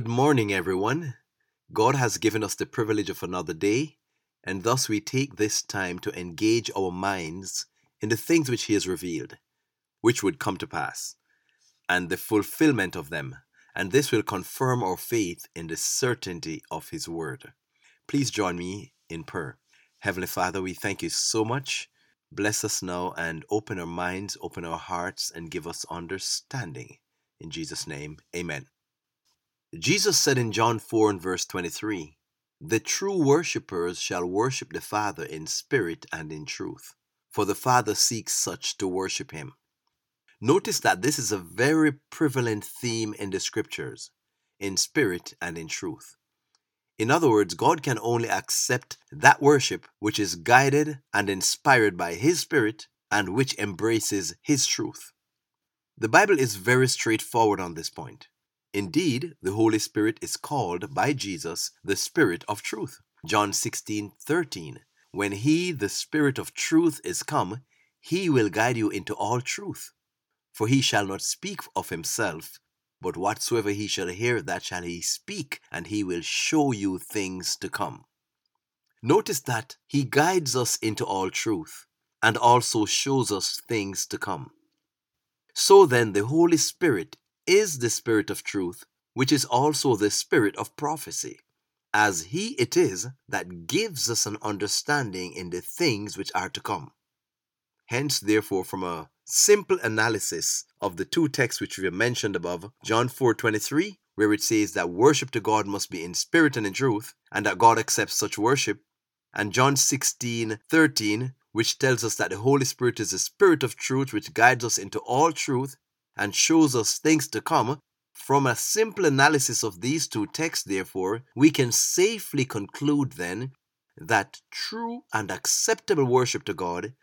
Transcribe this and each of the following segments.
Good morning, everyone. God has given us the privilege of another day, and thus we take this time to engage our minds in the things which He has revealed, which would come to pass, and the fulfillment of them, and this will confirm our faith in the certainty of His Word. Please join me in prayer. Heavenly Father, we thank you so much. Bless us now and open our minds, open our hearts, and give us understanding. In Jesus' name, amen. Jesus said in John 4 and verse 23, The true worshippers shall worship the Father in spirit and in truth, for the Father seeks such to worship him. Notice that this is a very prevalent theme in the scriptures, in spirit and in truth. In other words, God can only accept that worship which is guided and inspired by His Spirit and which embraces His truth. The Bible is very straightforward on this point. Indeed, the Holy Spirit is called by Jesus the Spirit of truth. John 16 13. When He, the Spirit of truth, is come, He will guide you into all truth. For He shall not speak of Himself, but whatsoever He shall hear, that shall He speak, and He will show you things to come. Notice that He guides us into all truth and also shows us things to come. So then, the Holy Spirit is the Spirit of truth, which is also the Spirit of prophecy, as He it is that gives us an understanding in the things which are to come. Hence, therefore, from a simple analysis of the two texts which we have mentioned above, John 4:23, where it says that worship to God must be in spirit and in truth, and that God accepts such worship, and John 16:13, which tells us that the Holy Spirit is the Spirit of truth which guides us into all truth and shows us things to come, from a simple analysis of these two texts, therefore, we can safely conclude then that true and acceptable worship to God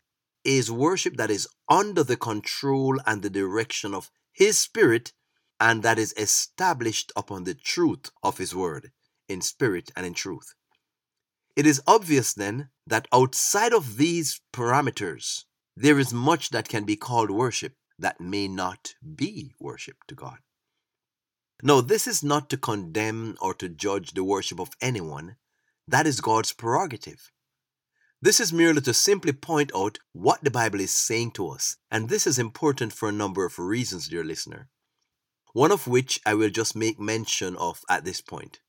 is worship that is under the control and the direction of His Spirit and that is established upon the truth of His Word, in spirit and in truth. It is obvious then that outside of these parameters, there is much that can be called worship that may not be worship to God. No, this is not to condemn or to judge the worship of anyone. That is God's prerogative. This is merely to simply point out what the Bible is saying to us, and this is important for a number of reasons, dear listener. One of which I will just make mention of at this point.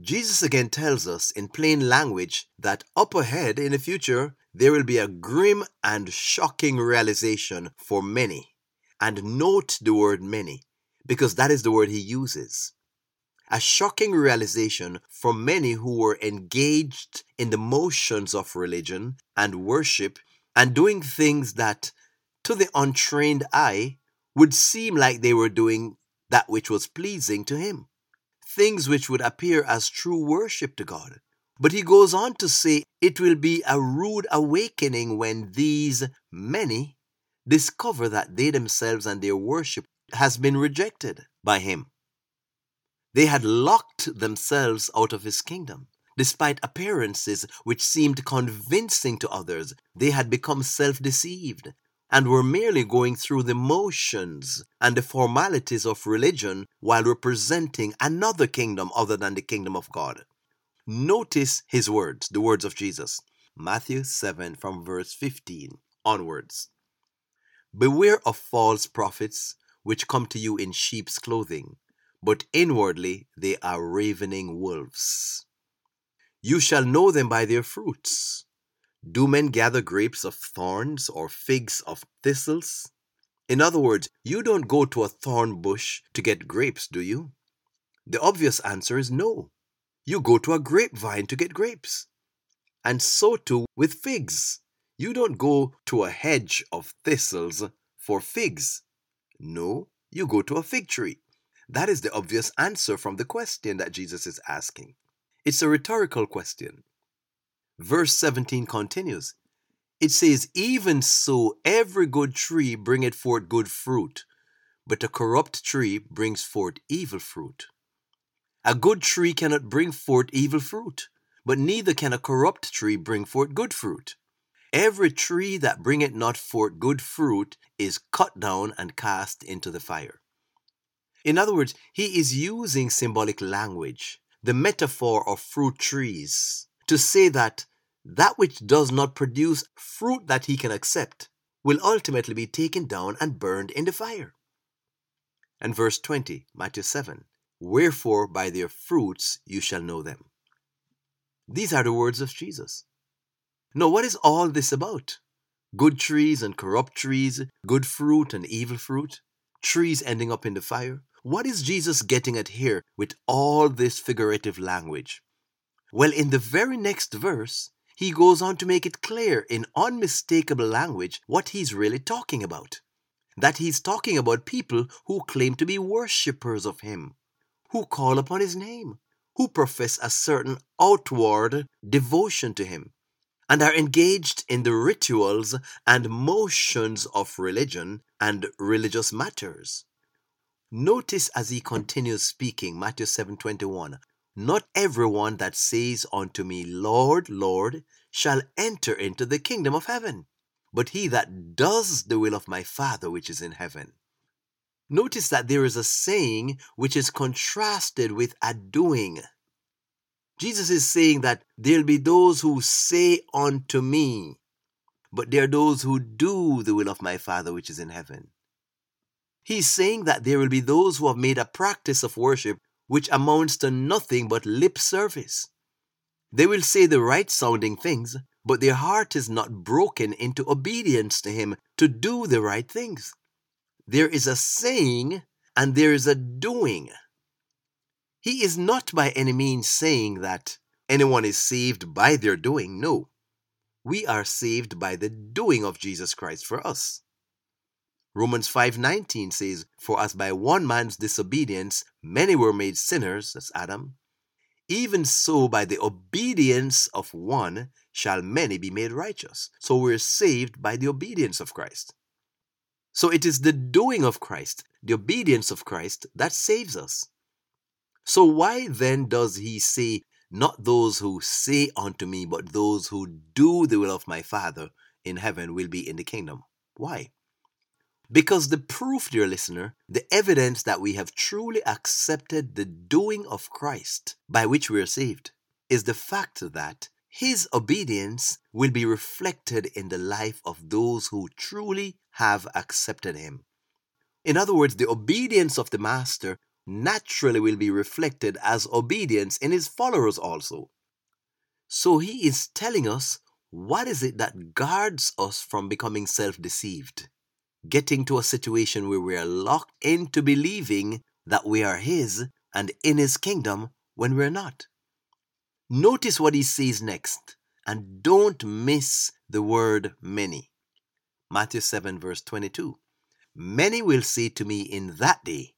Jesus again tells us in plain language that up ahead in the future there will be a grim and shocking realization for many. And note the word many, because that is the word he uses. A shocking realization for many who were engaged in the motions of religion and worship and doing things that, to the untrained eye, would seem like they were doing that which was pleasing to him. Things which would appear as true worship to God. But he goes on to say it will be a rude awakening when these many discover that they themselves and their worship has been rejected by him. They had locked themselves out of his kingdom. Despite appearances which seemed convincing to others, they had become self deceived and were merely going through the motions and the formalities of religion while representing another kingdom other than the kingdom of God. Notice his words, the words of Jesus. Matthew 7 from verse 15 onwards. Beware of false prophets which come to you in sheep's clothing, but inwardly they are ravening wolves. You shall know them by their fruits. Do men gather grapes of thorns or figs of thistles? In other words, you don't go to a thorn bush to get grapes, do you? The obvious answer is no. You go to a grapevine to get grapes. And so too with figs. You don't go to a hedge of thistles for figs. No, you go to a fig tree. That is the obvious answer from the question that Jesus is asking. It's a rhetorical question. Verse 17 continues. It says, Even so, every good tree bringeth forth good fruit, but a corrupt tree brings forth evil fruit. A good tree cannot bring forth evil fruit, but neither can a corrupt tree bring forth good fruit. Every tree that bringeth not forth good fruit is cut down and cast into the fire. In other words, he is using symbolic language, the metaphor of fruit trees, to say that that which does not produce fruit that he can accept will ultimately be taken down and burned in the fire. And verse 20, Matthew 7 Wherefore by their fruits you shall know them. These are the words of Jesus. Now, what is all this about? Good trees and corrupt trees, good fruit and evil fruit, trees ending up in the fire. What is Jesus getting at here with all this figurative language? Well, in the very next verse, he goes on to make it clear in unmistakable language what he's really talking about. That he's talking about people who claim to be worshippers of him, who call upon his name, who profess a certain outward devotion to him, and are engaged in the rituals and motions of religion and religious matters. Notice as he continues speaking, Matthew 7:21, not everyone that says unto me, Lord, Lord, shall enter into the kingdom of heaven, but he that does the will of my Father which is in heaven. Notice that there is a saying which is contrasted with a doing. Jesus is saying that there'll be those who say unto me, but there are those who do the will of my Father which is in heaven. He's saying that there will be those who have made a practice of worship which amounts to nothing but lip service. They will say the right sounding things, but their heart is not broken into obedience to Him to do the right things. There is a saying and there is a doing. He is not by any means saying that anyone is saved by their doing. No. We are saved by the doing of Jesus Christ for us. Romans 5:19 says, "For as by one man's disobedience many were made sinners, that's Adam, even so by the obedience of one shall many be made righteous." So we're saved by the obedience of Christ. So it is the doing of Christ, the obedience of Christ that saves us. So why then does he say, Not those who say unto me, but those who do the will of my Father in heaven will be in the kingdom? Why? Because the proof, dear listener, the evidence that we have truly accepted the doing of Christ by which we are saved, is the fact that his obedience will be reflected in the life of those who truly have accepted him. In other words, the obedience of the Master naturally will be reflected as obedience in his followers also. So he is telling us what is it that guards us from becoming self deceived getting to a situation where we are locked into believing that we are His and in His kingdom when we're not. Notice what He says next, and don't miss the word many. Matthew 7, verse 22. Many will say to me in that day,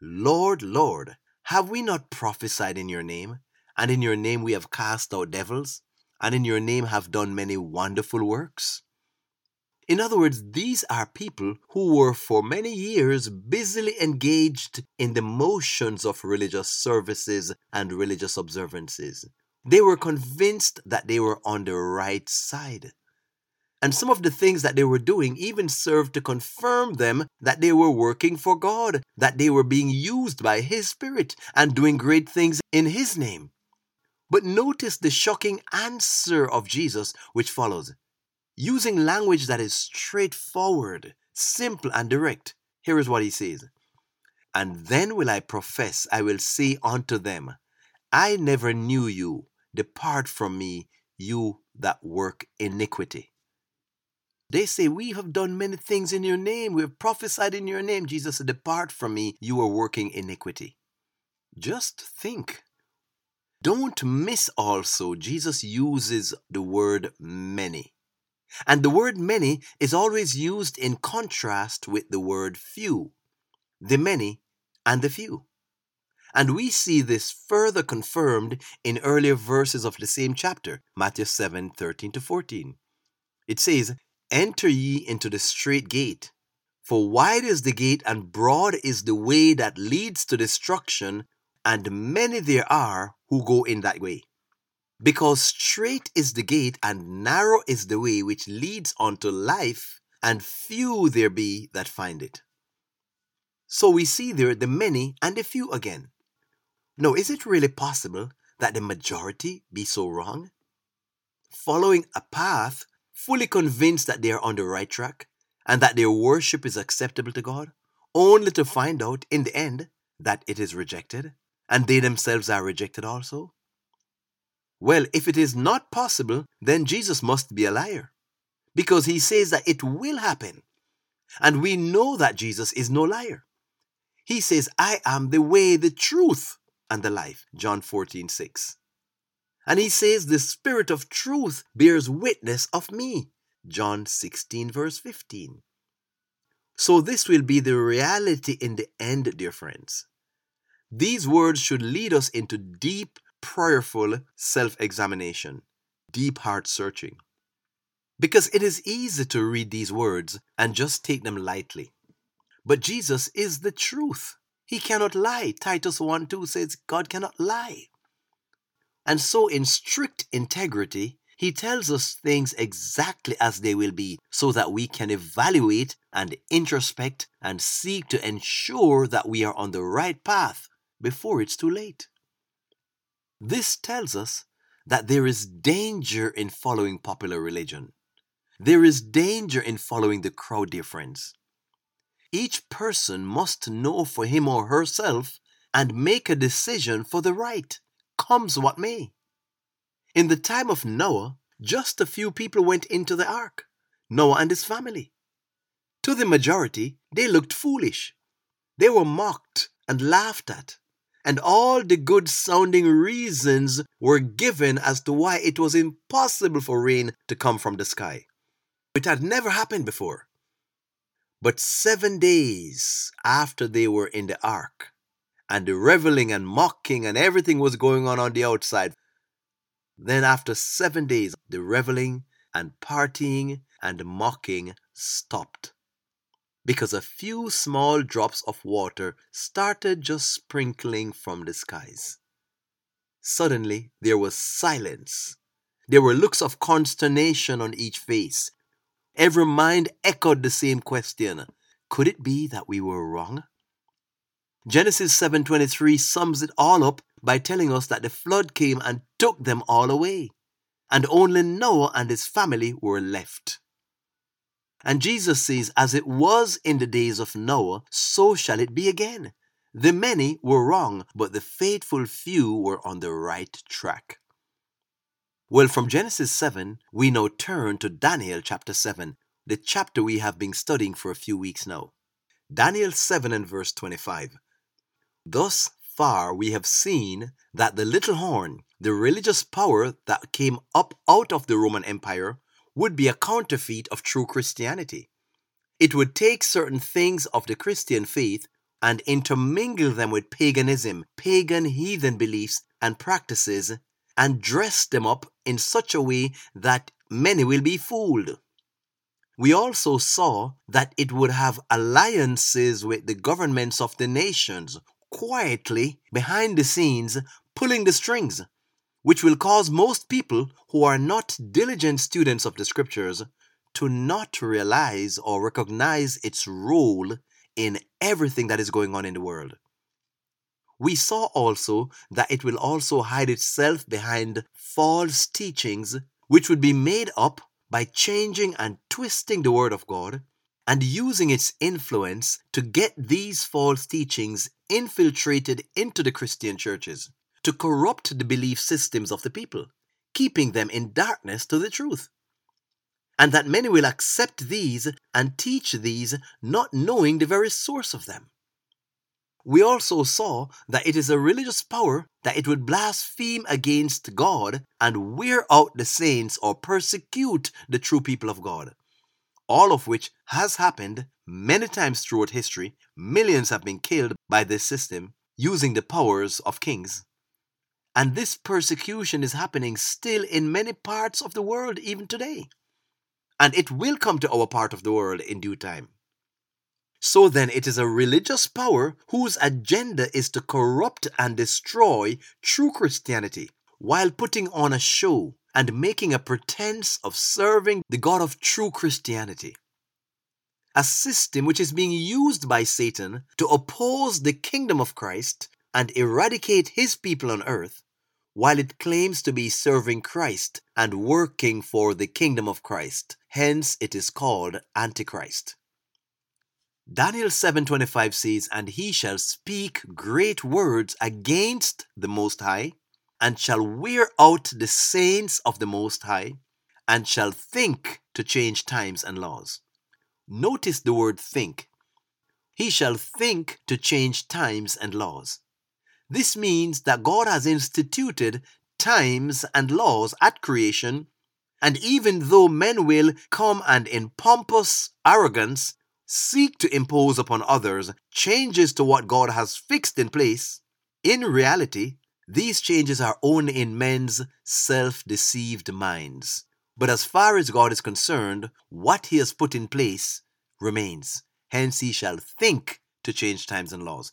Lord, Lord, have we not prophesied in your name? And in your name we have cast out devils? And in your name have done many wonderful works? In other words, these are people who were for many years busily engaged in the motions of religious services and religious observances. They were convinced that they were on the right side. And some of the things that they were doing even served to confirm them that they were working for God, that they were being used by His Spirit and doing great things in His name. But notice the shocking answer of Jesus, which follows using language that is straightforward, simple, and direct. Here is what he says And then will I profess, I will say unto them, I never knew you. Depart from me, you that work iniquity. They say, We have done many things in your name. We have prophesied in your name. Jesus said, Depart from me, you are working iniquity. Just think. Don't miss also, Jesus uses the word many. And the word many is always used in contrast with the word few, the many and the few. And we see this further confirmed in earlier verses of the same chapter, Matthew 7 13 to 14. It says, Enter ye into the straight gate, for wide is the gate and broad is the way that leads to destruction, and many there are who go in that way. Because straight is the gate and narrow is the way which leads unto life, and few there be that find it. So we see there the many and the few again. Now, is it really possible that the majority be so wrong? Following a path, fully convinced that they are on the right track and that their worship is acceptable to God, only to find out in the end that it is rejected and they themselves are rejected also? Well, if it is not possible, then Jesus must be a liar because he says that it will happen. And we know that Jesus is no liar. He says, I am the way, the truth, and the life. John 14, 6. And he says, The Spirit of truth bears witness of me. John 16, verse 15. So, this will be the reality in the end, dear friends. These words should lead us into deep, prayerful self examination, deep heart searching. Because it is easy to read these words and just take them lightly. But Jesus is the truth. He cannot lie. Titus 1 2 says God cannot lie. And so, in strict integrity, he tells us things exactly as they will be so that we can evaluate and introspect and seek to ensure that we are on the right path before it's too late. This tells us that there is danger in following popular religion. There is danger in following the crowd, dear friends. Each person must know for him or herself and make a decision for the right, comes what may. In the time of Noah, just a few people went into the ark Noah and his family. To the majority, they looked foolish. They were mocked and laughed at, and all the good sounding reasons were given as to why it was impossible for rain to come from the sky. It had never happened before. But seven days after they were in the ark, and the reveling and mocking and everything was going on on the outside, then after seven days, the reveling and partying and mocking stopped. Because a few small drops of water started just sprinkling from the skies. Suddenly, there was silence. There were looks of consternation on each face. Every mind echoed the same question Could it be that we were wrong? Genesis 7:23 sums it all up by telling us that the flood came and took them all away, and only Noah and his family were left. And Jesus says, As it was in the days of Noah, so shall it be again. The many were wrong, but the faithful few were on the right track. Well, from Genesis 7, we now turn to Daniel chapter 7, the chapter we have been studying for a few weeks now. Daniel 7 and verse 25. Thus far, we have seen that the little horn, the religious power that came up out of the Roman Empire, would be a counterfeit of true Christianity. It would take certain things of the Christian faith and intermingle them with paganism, pagan heathen beliefs and practices, and dress them up in such a way that many will be fooled. We also saw that it would have alliances with the governments of the nations, quietly behind the scenes pulling the strings, which will cause most people who are not diligent students of the scriptures to not realize or recognize its role in everything that is going on in the world. We saw also that it will also hide itself behind false teachings, which would be made up by changing and twisting the Word of God and using its influence to get these false teachings infiltrated into the Christian churches, to corrupt the belief systems of the people, keeping them in darkness to the truth. And that many will accept these and teach these, not knowing the very source of them. We also saw that it is a religious power that it would blaspheme against God and wear out the saints or persecute the true people of God. All of which has happened many times throughout history. Millions have been killed by this system using the powers of kings. And this persecution is happening still in many parts of the world even today. And it will come to our part of the world in due time. So then, it is a religious power whose agenda is to corrupt and destroy true Christianity while putting on a show and making a pretense of serving the God of true Christianity. a system which is being used by Satan to oppose the kingdom of Christ and eradicate his people on earth, while it claims to be serving Christ and working for the kingdom of Christ. Hence it is called Antichrist. Daniel 7:25 says, "And he shall speak great words against the Most High, and shall wear out the saints of the Most High, and shall think to change times and laws." Notice the word think. He shall think to change times and laws. This means that God has instituted times and laws at creation, and even though men will come and in pompous arrogance seek to impose upon others changes to what God has fixed in place, in reality, these changes are only in men's self deceived minds. But as far as God is concerned, what He has put in place remains. Hence, He shall think to change times and laws.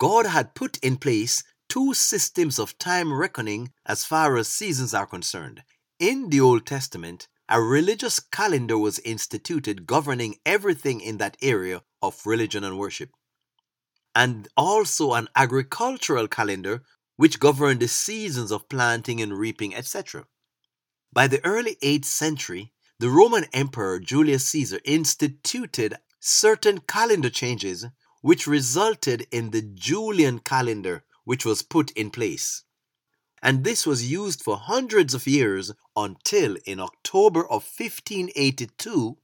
God had put in place two systems of time reckoning as far as seasons are concerned. In the Old Testament, a religious calendar was instituted governing everything in that area of religion and worship, and also an agricultural calendar which governed the seasons of planting and reaping, etc. By the early 8th century, the Roman Emperor Julius Caesar instituted certain calendar changes which resulted in the Julian calendar, which was put in place and this was used for hundreds of years until in October of 1582,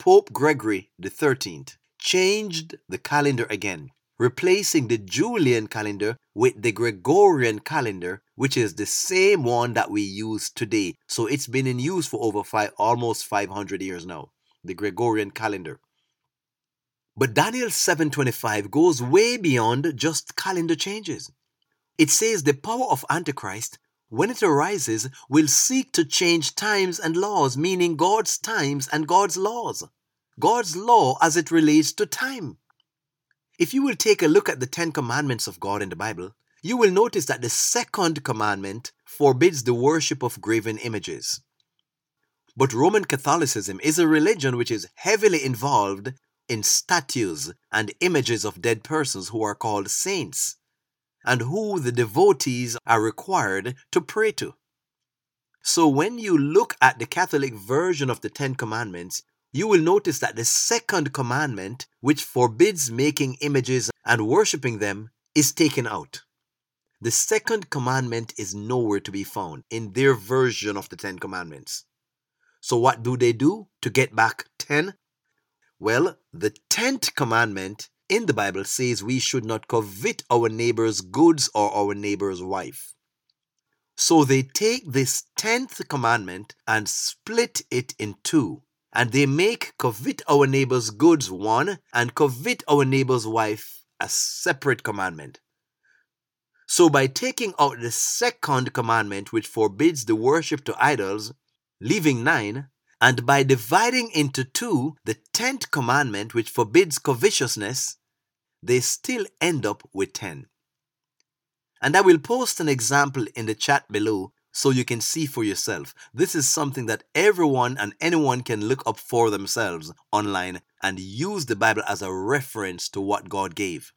Pope Gregory XIII changed the calendar again, replacing the Julian calendar with the Gregorian calendar, which is the same one that we use today. So it's been in use for over five, almost 500 years now, the Gregorian calendar. But Daniel 7:25 goes way beyond just calendar changes. It says the power of Antichrist, when it arises, will seek to change times and laws, meaning God's times and God's laws. God's law as it relates to time. If you will take a look at the Ten Commandments of God in the Bible, you will notice that the second commandment forbids the worship of graven images. But Roman Catholicism is a religion which is heavily involved in statues and images of dead persons who are called saints and who the devotees are required to pray to. So when you look at the Catholic version of the Ten Commandments, you will notice that the second commandment, which forbids making images and worshipping them, is taken out. The second commandment is nowhere to be found in their version of the Ten Commandments. So, what do they do to get back 10? Well, the tenth commandment in the Bible says we should not covet our neighbor's goods or our neighbor's wife. So they take this tenth commandment and split it in two. And they make covet our neighbor's goods one and covet our neighbor's wife a separate commandment. So by taking out the second commandment, which forbids the worship to idols, leaving nine, and by dividing into two the tenth commandment, which forbids covetousness, they still end up with 10. And I will post an example in the chat below so you can see for yourself. This is something that everyone and anyone can look up for themselves online and use the Bible as a reference to what God gave.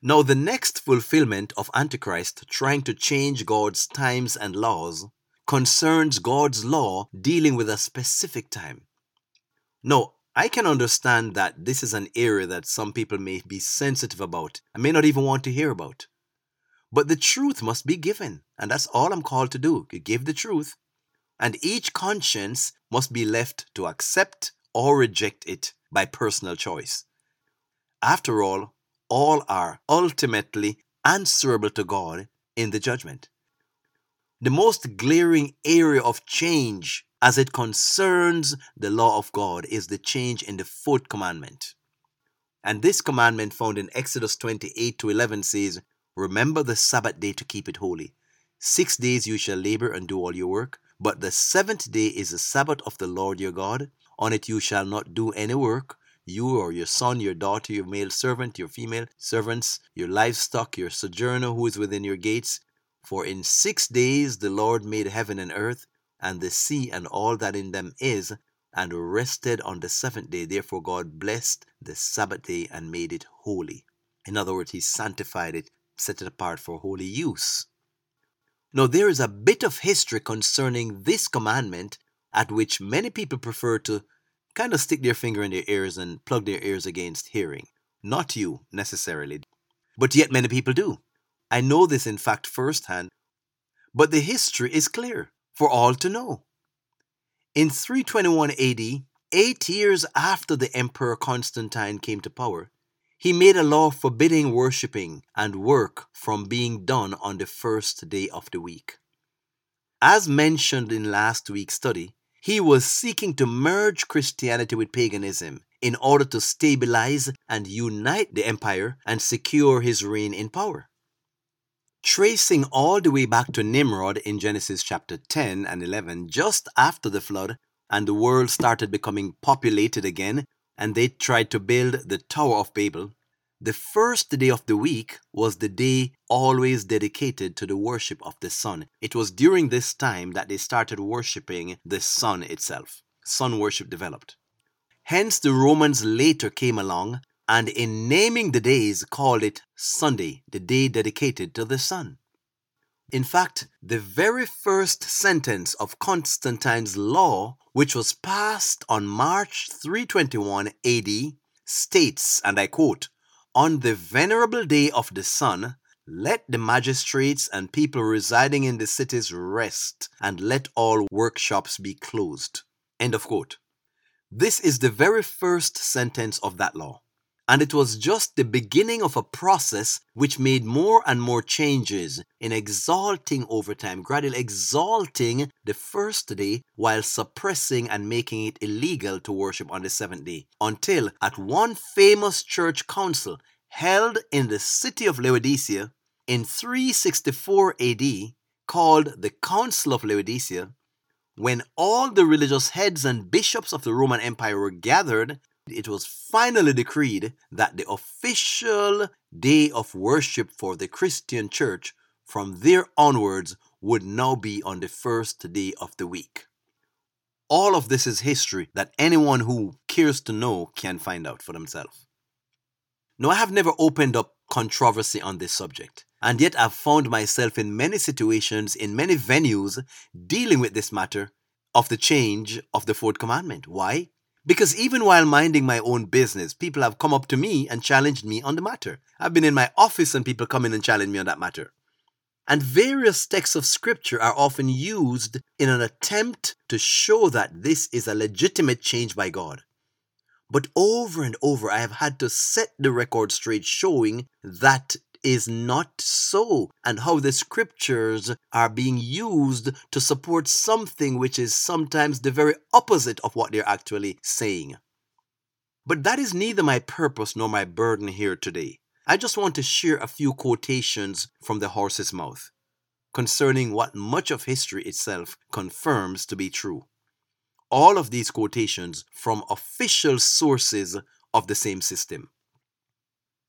Now, the next fulfillment of Antichrist trying to change God's times and laws concerns God's law dealing with a specific time. Now, I can understand that this is an area that some people may be sensitive about and may not even want to hear about. But the truth must be given, and that's all I'm called to do give the truth. And each conscience must be left to accept or reject it by personal choice. After all, all are ultimately answerable to God in the judgment. The most glaring area of change as it concerns the law of God is the change in the fourth commandment. And this commandment found in Exodus 28 to 11 says, Remember the Sabbath day to keep it holy. Six days you shall labor and do all your work, but the seventh day is the Sabbath of the Lord your God. On it you shall not do any work, you or your son, your daughter, your male servant, your female servants, your livestock, your sojourner who is within your gates, for in six days the Lord made heaven and earth, and the sea and all that in them is, and rested on the seventh day. Therefore, God blessed the Sabbath day and made it holy. In other words, He sanctified it, set it apart for holy use. Now, there is a bit of history concerning this commandment at which many people prefer to kind of stick their finger in their ears and plug their ears against hearing. Not you, necessarily. But yet, many people do. I know this, in fact, firsthand. But the history is clear for all to know. In 321 AD, eight years after the Emperor Constantine came to power, he made a law forbidding worshipping and work from being done on the first day of the week. As mentioned in last week's study, he was seeking to merge Christianity with paganism in order to stabilize and unite the empire and secure his reign in power. Tracing all the way back to Nimrod in Genesis chapter 10 and 11, just after the flood, and the world started becoming populated again, and they tried to build the Tower of Babel, the first day of the week was the day always dedicated to the worship of the sun. It was during this time that they started worshiping the sun itself. Sun worship developed. Hence, the Romans later came along and in naming the days called it Sunday, the day dedicated to the sun. In fact, the very first sentence of Constantine's law, which was passed on March 321 AD, states, and I quote, On the venerable day of the sun, let the magistrates and people residing in the cities rest, and let all workshops be closed. End of quote. This is the very first sentence of that law. And it was just the beginning of a process which made more and more changes in exalting over time, gradually exalting the first day while suppressing and making it illegal to worship on the seventh day. Until at one famous church council held in the city of Laodicea in 364 AD, called the Council of Laodicea, when all the religious heads and bishops of the Roman Empire were gathered it was finally decreed that the official day of worship for the Christian church from there onwards would now be on the first day of the week. All of this is history that anyone who cares to know can find out for themselves. Now, I have never opened up controversy on this subject, and yet I've found myself in many situations, in many venues, dealing with this matter of the change of the fourth commandment. Why? Because even while minding my own business, people have come up to me and challenged me on the matter. I've been in my office and people come in and challenge me on that matter. And various texts of scripture are often used in an attempt to show that this is a legitimate change by God. But over and over, I have had to set the record straight, showing that is not so, and how the scriptures are being used to support something which is sometimes the very opposite of what they're actually saying. But that is neither my purpose nor my burden here today. I just want to share a few quotations from the horse's mouth concerning what much of history itself confirms to be true. All of these quotations from official sources of the same system.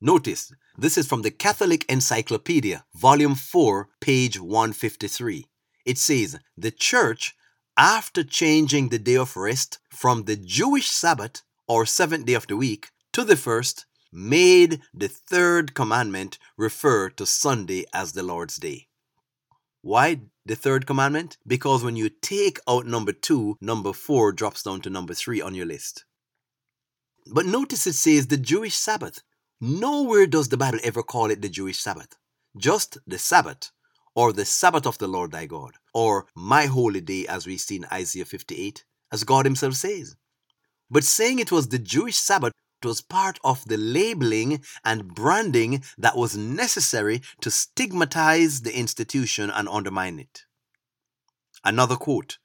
Notice, this is from the Catholic Encyclopedia, Volume 4, page 153. It says, The Church, after changing the day of rest from the Jewish Sabbath, or seventh day of the week, to the first, made the third commandment refer to Sunday as the Lord's Day. Why the third commandment? Because when you take out number two, number four drops down to number three on your list. But notice it says the Jewish Sabbath. Nowhere does the Bible ever call it the Jewish Sabbath, just the Sabbath, or the Sabbath of the Lord thy God, or my holy day, as we see in Isaiah 58, as God Himself says. But saying it was the Jewish Sabbath was part of the labeling and branding that was necessary to stigmatize the institution and undermine it. Another quote.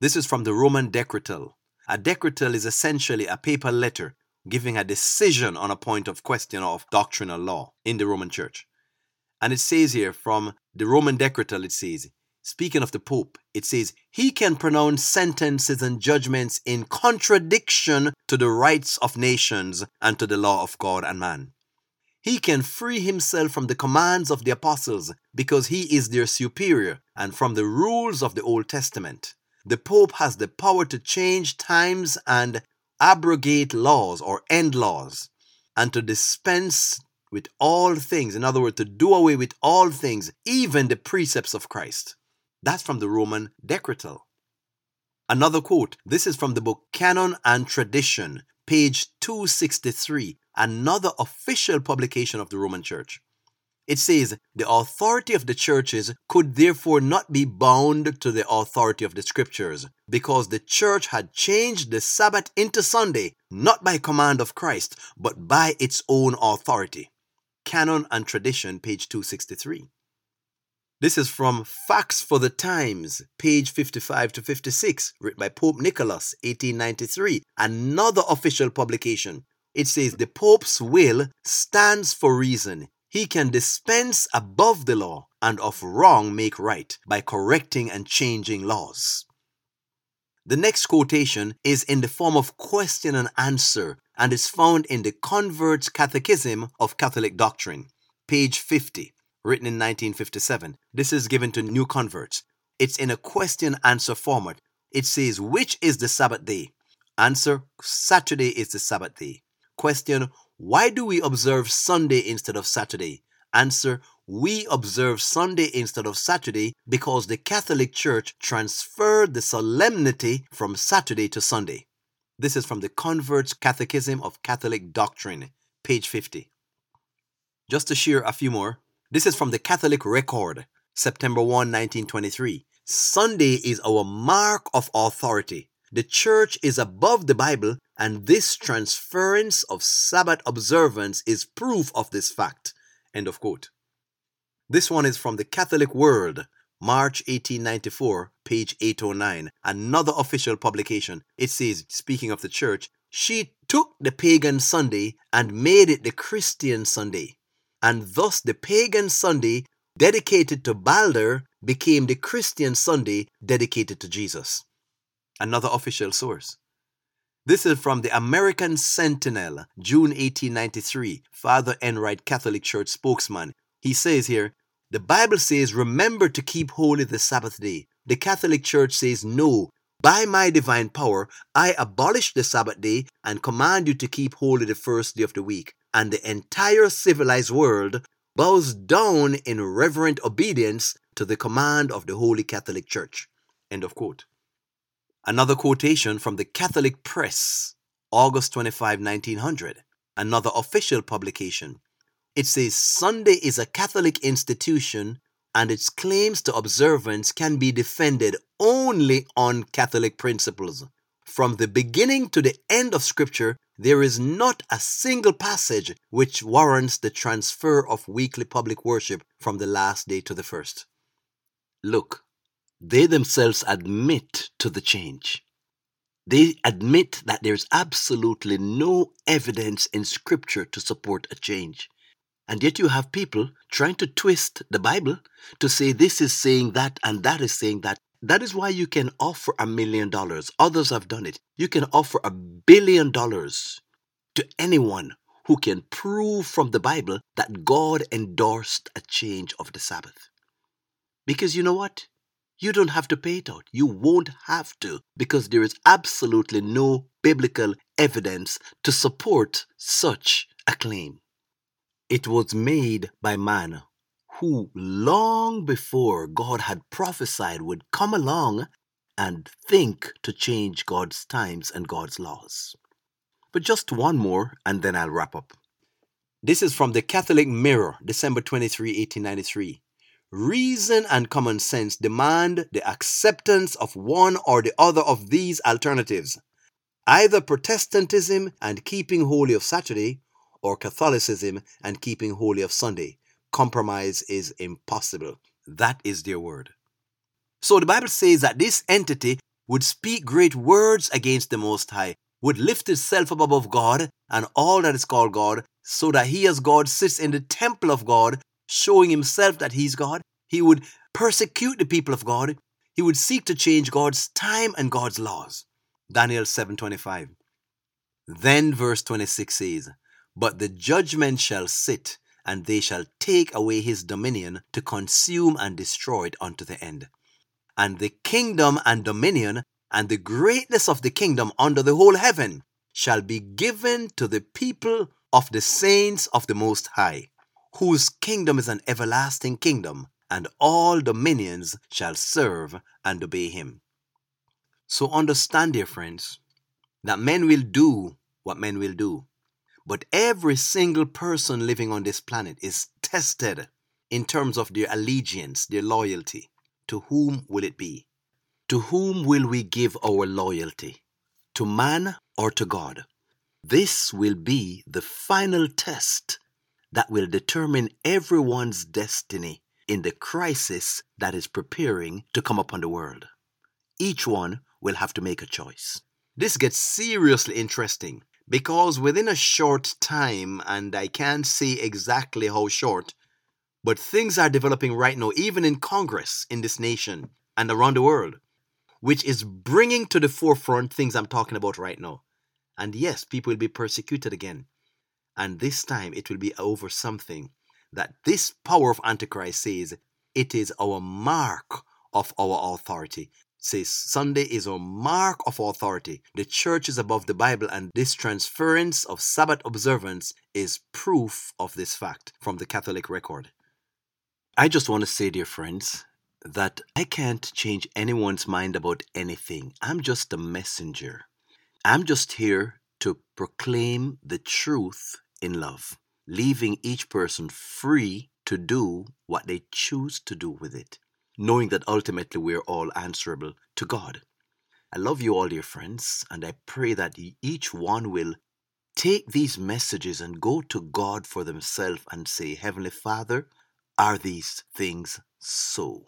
This is from the Roman Decretal. A decretal is essentially a paper letter giving a decision on a point of question of doctrinal law in the Roman Church. And it says here from the Roman Decretal, it says, speaking of the Pope, it says, he can pronounce sentences and judgments in contradiction to the rights of nations and to the law of God and man. He can free himself from the commands of the apostles because he is their superior and from the rules of the Old Testament. the Pope has the power to change times and abrogate laws or end laws and to dispense with all things. In other words, to do away with all things, even the precepts of Christ. That's from the Roman Decretal. Another quote this is from the book Canon and Tradition, page 263, another official publication of the Roman Church. It says, the authority of the churches could therefore not be bound to the authority of the scriptures, because the church had changed the Sabbath into Sunday, not by command of Christ, but by its own authority. Canon and Tradition, page 263. This is from Facts for the Times, page 55 to 56, written by Pope Nicholas, 1893, another official publication. It says, The Pope's will stands for reason. He can dispense above the law and of wrong make right by correcting and changing laws. The next quotation is in the form of question and answer and is found in the Convert's Catechism of Catholic Doctrine, page 50, written in 1957. This is given to new converts. It's in a question answer format. It says, Which is the Sabbath day? Answer, Saturday is the Sabbath day. Question, Why do we observe Sunday instead of Saturday? Answer, we observe Sunday instead of Saturday because the Catholic Church transferred the solemnity from Saturday to Sunday. This is from the Convert's Catechism of Catholic Doctrine, page 50. Just to share a few more, this is from the Catholic Record, September 1, 1923. Sunday is our mark of authority. The church is above the Bible, and this transference of Sabbath observance is proof of this fact. End of quote. This one is from the Catholic World, March 1894, page 809, another official publication. It says, speaking of the church, she took the pagan Sunday and made it the Christian Sunday. And thus the pagan Sunday dedicated to Balder became the Christian Sunday dedicated to Jesus. Another official source. This is from the American Sentinel, June 1893, Father Enright Catholic Church spokesman. He says here, the Bible says, remember to keep holy the Sabbath day. The Catholic Church says, no. By my divine power, I abolish the Sabbath day and command you to keep holy the first day of the week. And the entire civilized world bows down in reverent obedience to the command of the Holy Catholic Church. End of quote. Another quotation from the Catholic Press, August 25, 1900, another official publication. It says Sunday is a Catholic institution and its claims to observance can be defended only on Catholic principles. From the beginning to the end of Scripture, there is not a single passage which warrants the transfer of weekly public worship from the last day to the first. Look, they themselves admit to the change. They admit that there's absolutely no evidence in Scripture to support a change. And yet you have people trying to twist the Bible to say this is saying that and that is saying that. That is why you can offer a million dollars. Others have done it. You can offer a billion dollars to anyone who can prove from the Bible that God endorsed a change of the Sabbath. Because you know what? You don't have to pay it out. You won't have to because there is absolutely no biblical evidence to support such a claim. It was made by man who, long before God had prophesied, would come along and think to change God's times and God's laws. But just one more, and then I'll wrap up. This is from the Catholic Mirror, December 23, 1893. Reason and common sense demand the acceptance of one or the other of these alternatives either Protestantism and keeping holy of Saturday, or Catholicism and keeping holy of Sunday. Compromise is impossible. That is their word. So the Bible says that this entity would speak great words against the Most High, would lift itself up above God and all that is called God, so that he as God sits in the temple of God showing himself that he's God. He would persecute the people of God. He would seek to change God's time and God's laws. Daniel 7:25. Then verse 26 says, "But the judgment shall sit, and they shall take away his dominion to consume and destroy it unto the end." and the kingdom and dominion and the greatness of the kingdom under the whole heaven shall be given to the people of the saints of the Most High, whose kingdom is an everlasting kingdom, and all dominions shall serve and obey him. So understand, dear friends, that men will do what men will do. But every single person living on this planet is tested in terms of their allegiance, their loyalty. To whom will it be? To whom will we give our loyalty? To man or to God? This will be the final test that will determine everyone's destiny in the crisis that is preparing to come upon the world. Each one will have to make a choice. This gets seriously interesting because within a short time, and I can't say exactly how short, but things are developing right now, even in Congress in this nation and around the world, which is bringing to the forefront things I'm talking about right now. And yes, people will be persecuted again. And this time it will be over something that this power of Antichrist says it is our mark of our authority says Sunday is a mark of authority. The church is above the Bible, and this transference of Sabbath observance is proof of this fact from the Catholic record. I just want to say, dear friends, that I can't change anyone's mind about anything. I'm just a messenger. I'm just here to proclaim the truth in love, leaving each person free to do what they choose to do with it knowing that ultimately we're all answerable to God. I love you all, dear friends, and I pray that each one will take these messages and go to God for themselves and say, Heavenly Father, are these things so?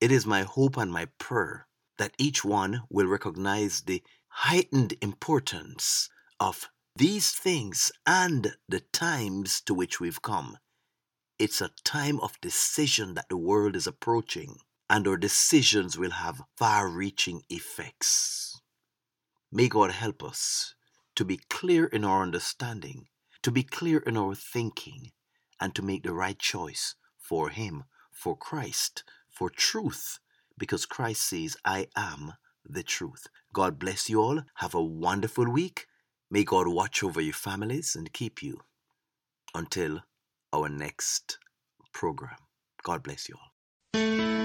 It is my hope and my prayer that each one will recognize the heightened importance of these things and the times to which we've come. It's a time of decision that the world is approaching, and our decisions will have far reaching effects. May God help us to be clear in our understanding, to be clear in our thinking, and to make the right choice for Him, for Christ, for truth, because Christ says, I am the truth. God bless you all. Have a wonderful week. May God watch over your families and keep you until our next program. God bless you all.